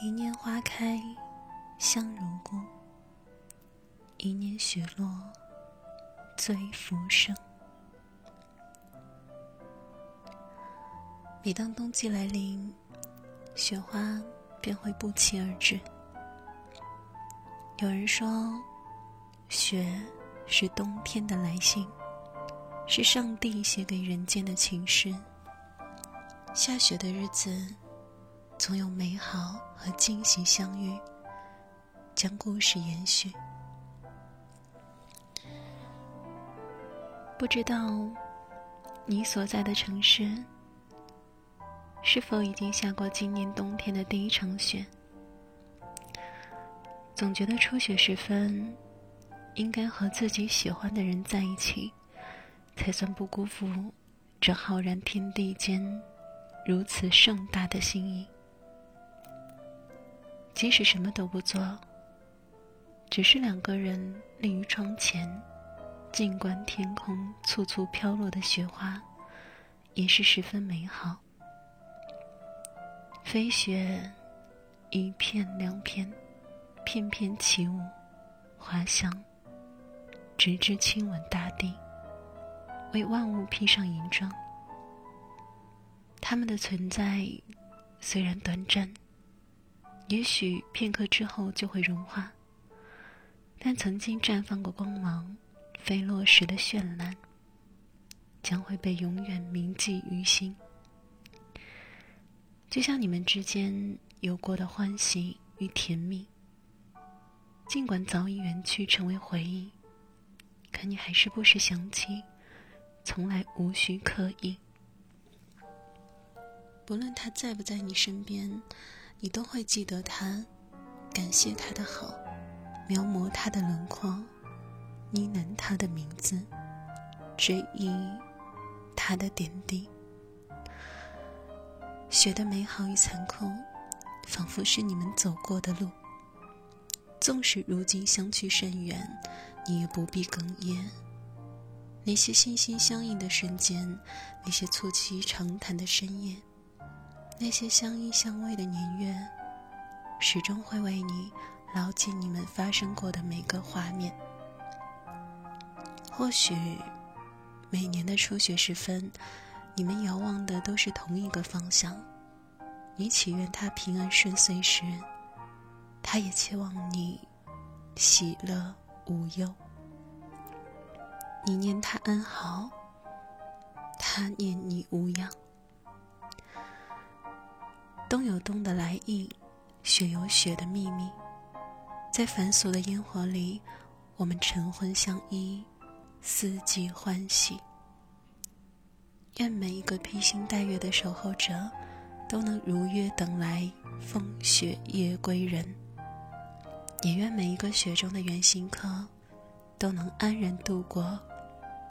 一年花开，香如故；一年雪落，醉浮生。每当冬季来临，雪花便会不期而至。有人说，雪是冬天的来信，是上帝写给人间的情诗。下雪的日子。总有美好和惊喜相遇，将故事延续。不知道你所在的城市是否已经下过今年冬天的第一场雪？总觉得初雪时分，应该和自己喜欢的人在一起，才算不辜负这浩然天地间如此盛大的心意。即使什么都不做，只是两个人立于窗前，静观天空簇簇飘落的雪花，也是十分美好。飞雪一片两片，片片起舞，花香，直至亲吻大地，为万物披上银装。它们的存在虽然短暂。也许片刻之后就会融化，但曾经绽放过光芒、飞落时的绚烂，将会被永远铭记于心。就像你们之间有过的欢喜与甜蜜，尽管早已远去成为回忆，可你还是不时想起，从来无需刻意。不论他在不在你身边。你都会记得他，感谢他的好，描摹他的轮廓，呢喃他的名字，追忆他的点滴。雪的美好与残酷，仿佛是你们走过的路。纵使如今相去甚远，你也不必哽咽。那些心心相印的瞬间，那些促膝长谈的深夜。那些相依相偎的年月，始终会为你牢记你们发生过的每个画面。或许，每年的初雪时分，你们遥望的都是同一个方向。你祈愿他平安顺遂时，他也期望你喜乐无忧。你念他安好，他念你无恙。冬有冬的来意，雪有雪的秘密，在繁琐的烟火里，我们晨昏相依，四季欢喜。愿每一个披星戴月的守候者，都能如约等来风雪夜归人；也愿每一个雪中的远行客，都能安然度过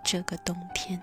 这个冬天。